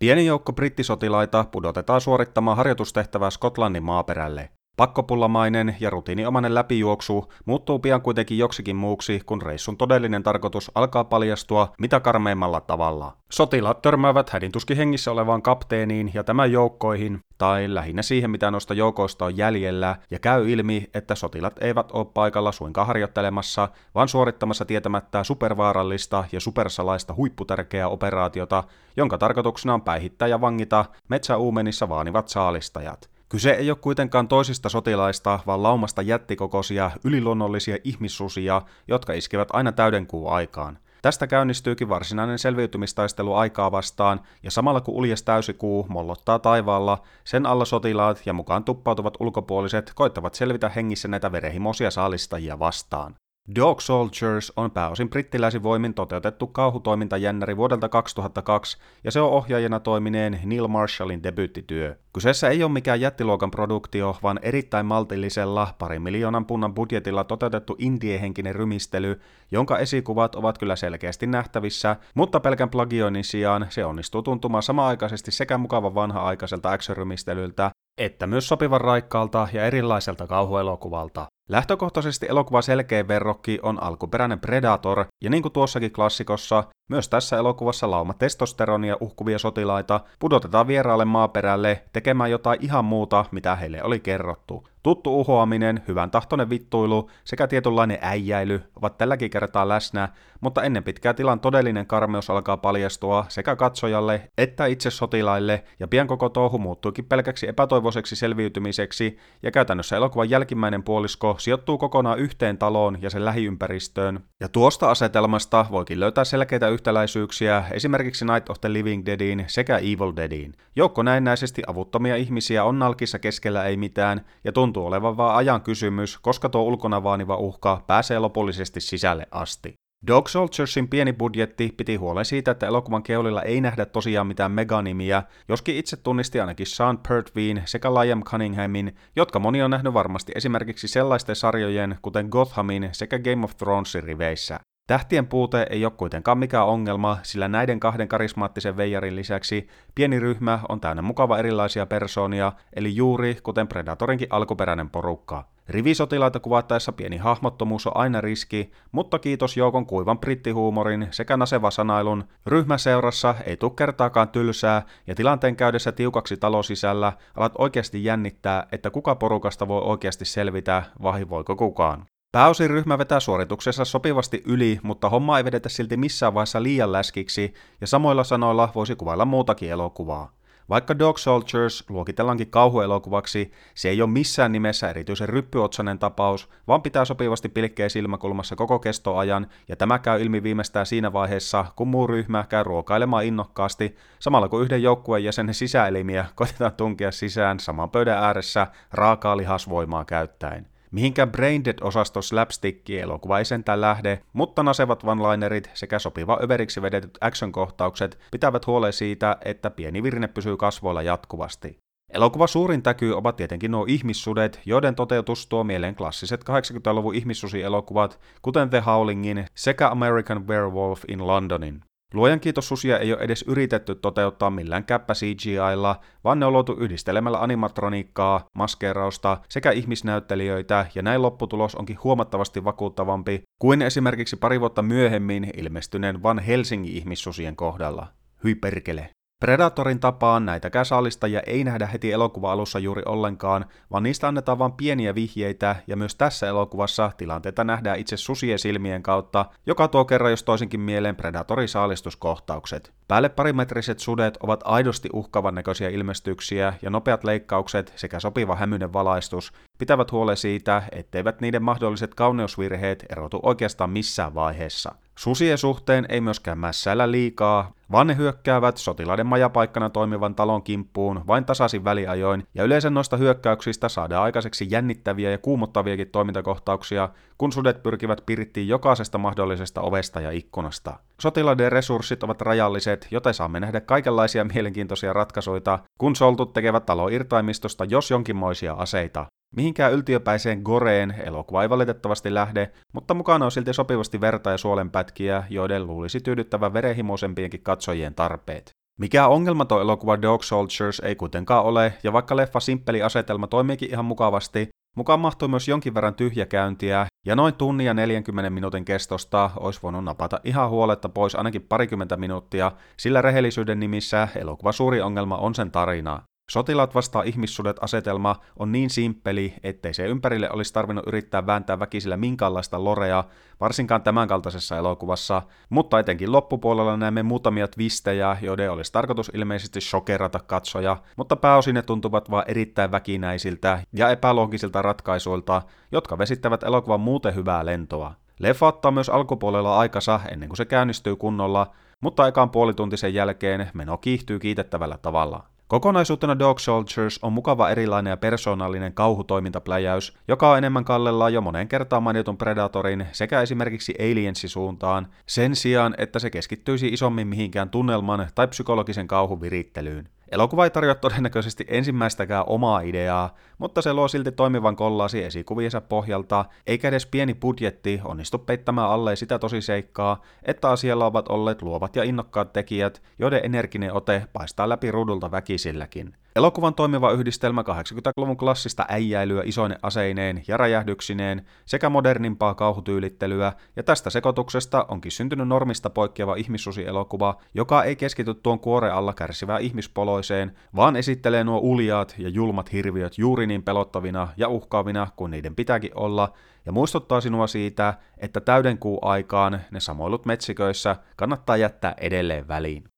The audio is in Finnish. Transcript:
Pieni joukko brittisotilaita pudotetaan suorittamaan harjoitustehtävää Skotlannin maaperälle. Pakkopullamainen ja rutiiniomainen läpijuoksu muuttuu pian kuitenkin joksikin muuksi, kun reissun todellinen tarkoitus alkaa paljastua mitä karmeimmalla tavalla. Sotilaat törmäävät hädintuskin hengissä olevaan kapteeniin ja tämän joukkoihin, tai lähinnä siihen mitä noista joukoista on jäljellä, ja käy ilmi, että sotilat eivät ole paikalla suinkaan harjoittelemassa, vaan suorittamassa tietämättä supervaarallista ja supersalaista huipputärkeää operaatiota, jonka tarkoituksena on päihittää ja vangita metsäuumenissa vaanivat saalistajat. Kyse ei ole kuitenkaan toisista sotilaista, vaan laumasta jättikokoisia, yliluonnollisia ihmissusia, jotka iskevät aina täydenkuun aikaan. Tästä käynnistyykin varsinainen selviytymistaistelu aikaa vastaan, ja samalla kun uljes täysikuu mollottaa taivaalla, sen alla sotilaat ja mukaan tuppautuvat ulkopuoliset koittavat selvitä hengissä näitä verehimoisia saalistajia vastaan. Dog Soldiers on pääosin brittiläisin voimin toteutettu kauhutoimintajännäri vuodelta 2002, ja se on ohjaajana toimineen Neil Marshallin debyyttityö. Kyseessä ei ole mikään jättiluokan produktio, vaan erittäin maltillisella parin miljoonan punnan budjetilla toteutettu indiehenkinen rymistely, jonka esikuvat ovat kyllä selkeästi nähtävissä, mutta pelkän plagioinnin sijaan se onnistuu tuntumaan samaaikaisesti sekä mukava vanha-aikaiselta action-rymistelyltä, että myös sopivan raikkaalta ja erilaiselta kauhuelokuvalta. Lähtökohtaisesti elokuva selkeä verrokki on alkuperäinen Predator, ja niin kuin tuossakin klassikossa, myös tässä elokuvassa lauma testosteronia uhkuvia sotilaita pudotetaan vieraalle maaperälle tekemään jotain ihan muuta, mitä heille oli kerrottu. Tuttu uhoaminen, hyvän tahtoinen vittuilu sekä tietynlainen äijäily ovat tälläkin kertaa läsnä, mutta ennen pitkää tilan todellinen karmeus alkaa paljastua sekä katsojalle että itse sotilaille, ja pian koko touhu muuttuikin pelkäksi epätoivoiseksi selviytymiseksi, ja käytännössä elokuvan jälkimmäinen puolisko sijoittuu kokonaan yhteen taloon ja sen lähiympäristöön. Ja tuosta asetelmasta voikin löytää selkeitä yhtäläisyyksiä esimerkiksi Night of the Living Deadin sekä Evil Deadin. Joukko näennäisesti avuttomia ihmisiä on nalkissa keskellä ei mitään, ja tuntuu olevan vain ajan kysymys, koska tuo ulkona vaaniva uhka pääsee lopullisesti sisälle asti. Dog Soldiersin pieni budjetti piti huolen siitä, että elokuvan keulilla ei nähdä tosiaan mitään meganimiä, joskin itse tunnisti ainakin Sean Pertween sekä Liam Cunninghamin, jotka moni on nähnyt varmasti esimerkiksi sellaisten sarjojen, kuten Gothamin sekä Game of Thronesin riveissä. Tähtien puute ei ole kuitenkaan mikään ongelma, sillä näiden kahden karismaattisen veijarin lisäksi pieni ryhmä on täynnä mukava erilaisia persoonia, eli juuri kuten Predatorinkin alkuperäinen porukka. Rivisotilaita kuvattaessa pieni hahmottomuus on aina riski, mutta kiitos joukon kuivan brittihuumorin sekä nasevasanailun, ryhmäseurassa ei tule kertaakaan tylsää ja tilanteen käydessä tiukaksi talosisällä alat oikeasti jännittää, että kuka porukasta voi oikeasti selvitä, vai voiko kukaan. Pääosin ryhmä vetää suorituksessa sopivasti yli, mutta homma ei vedetä silti missään vaiheessa liian läskiksi, ja samoilla sanoilla voisi kuvailla muutakin elokuvaa. Vaikka Dog Soldiers luokitellaankin kauhuelokuvaksi, se ei ole missään nimessä erityisen ryppyotsainen tapaus, vaan pitää sopivasti pilkkeä silmäkulmassa koko kestoajan, ja tämä käy ilmi viimeistään siinä vaiheessa, kun muu ryhmä käy ruokailemaan innokkaasti, samalla kun yhden joukkueen jäsenen sisäelimiä koitetaan tunkea sisään saman pöydän ääressä raakaa lihasvoimaa käyttäen. Mihinkään Braindead-osasto slapstick-elokuva ei sentään lähde, mutta nasevat one-linerit sekä sopiva överiksi vedetyt action-kohtaukset pitävät huolen siitä, että pieni virne pysyy kasvoilla jatkuvasti. Elokuva suurin täky ovat tietenkin nuo ihmissudet, joiden toteutus tuo mieleen klassiset 80-luvun ihmissusi-elokuvat, kuten The Howlingin sekä American Werewolf in Londonin. Luojan kiitos susia ei ole edes yritetty toteuttaa millään käppä CGIlla, vaan ne on luotu yhdistelemällä animatroniikkaa, maskeerausta sekä ihmisnäyttelijöitä, ja näin lopputulos onkin huomattavasti vakuuttavampi kuin esimerkiksi pari vuotta myöhemmin ilmestyneen Van Helsingin ihmissusien kohdalla. Hyi perkele. Predatorin tapaan näitä saalistajia ei nähdä heti elokuva-alussa juuri ollenkaan, vaan niistä annetaan vain pieniä vihjeitä, ja myös tässä elokuvassa tilanteita nähdään itse susien silmien kautta, joka tuo kerran jos toisinkin mieleen Predatorin saalistuskohtaukset. Päälle parimetriset sudet ovat aidosti uhkavan näköisiä ilmestyksiä, ja nopeat leikkaukset sekä sopiva hämyinen valaistus pitävät huolen siitä, etteivät niiden mahdolliset kauneusvirheet erotu oikeastaan missään vaiheessa. Susien suhteen ei myöskään mässäillä liikaa, vaan ne hyökkäävät sotilaiden majapaikkana toimivan talon kimppuun vain tasaisin väliajoin, ja yleensä noista hyökkäyksistä saadaan aikaiseksi jännittäviä ja kuumottaviakin toimintakohtauksia, kun sudet pyrkivät pirittiin jokaisesta mahdollisesta ovesta ja ikkunasta. Sotilaiden resurssit ovat rajalliset, joten saamme nähdä kaikenlaisia mielenkiintoisia ratkaisuja, kun soltut tekevät talo irtaimistosta jos jonkinmoisia aseita. Mihinkään yltiöpäiseen goreen elokuva ei valitettavasti lähde, mutta mukana on silti sopivasti verta ja suolenpätkiä, joiden luulisi tyydyttävän verenhimoisempienkin katsojien tarpeet. Mikä ongelmaton elokuva Dog Soldiers ei kuitenkaan ole, ja vaikka leffa simppeli asetelma toimiikin ihan mukavasti, mukaan mahtui myös jonkin verran tyhjäkäyntiä, ja noin tunnin ja 40 minuutin kestosta olisi voinut napata ihan huoletta pois ainakin parikymmentä minuuttia, sillä rehellisyyden nimissä elokuva suuri ongelma on sen tarina. Sotilaat vastaa ihmissudet asetelma on niin simppeli, ettei se ympärille olisi tarvinnut yrittää vääntää väkisillä minkäänlaista lorea, varsinkaan tämänkaltaisessa elokuvassa, mutta etenkin loppupuolella näemme muutamia twistejä, joiden olisi tarkoitus ilmeisesti shokerata katsoja, mutta pääosin ne tuntuvat vain erittäin väkinäisiltä ja epäloogisilta ratkaisuilta, jotka vesittävät elokuvan muuten hyvää lentoa. Leffa ottaa myös alkupuolella aikansa ennen kuin se käynnistyy kunnolla, mutta ekan puolituntisen jälkeen meno kiihtyy kiitettävällä tavalla. Kokonaisuutena Dog Soldiers on mukava erilainen ja persoonallinen kauhutoimintapläjäys, joka on enemmän kallellaan jo moneen kertaan mainitun Predatorin sekä esimerkiksi Aliensin suuntaan, sen sijaan, että se keskittyisi isommin mihinkään tunnelman tai psykologisen kauhun virittelyyn. Elokuva ei tarjoa todennäköisesti ensimmäistäkään omaa ideaa, mutta se luo silti toimivan kollaasi esikuviensa pohjalta, eikä edes pieni budjetti onnistu peittämään alle sitä tosiseikkaa, että asialla ovat olleet luovat ja innokkaat tekijät, joiden energinen ote paistaa läpi ruudulta väkisilläkin. Elokuvan toimiva yhdistelmä 80-luvun klassista äijäilyä isoine aseineen ja räjähdyksineen sekä modernimpaa kauhutyylittelyä, ja tästä sekoituksesta onkin syntynyt normista poikkeava ihmissusielokuva, joka ei keskity tuon kuore alla kärsivää ihmispoloiseen, vaan esittelee nuo uljaat ja julmat hirviöt juuri niin pelottavina ja uhkaavina kuin niiden pitääkin olla, ja muistuttaa sinua siitä, että täyden kuu aikaan ne samoilut metsiköissä kannattaa jättää edelleen väliin.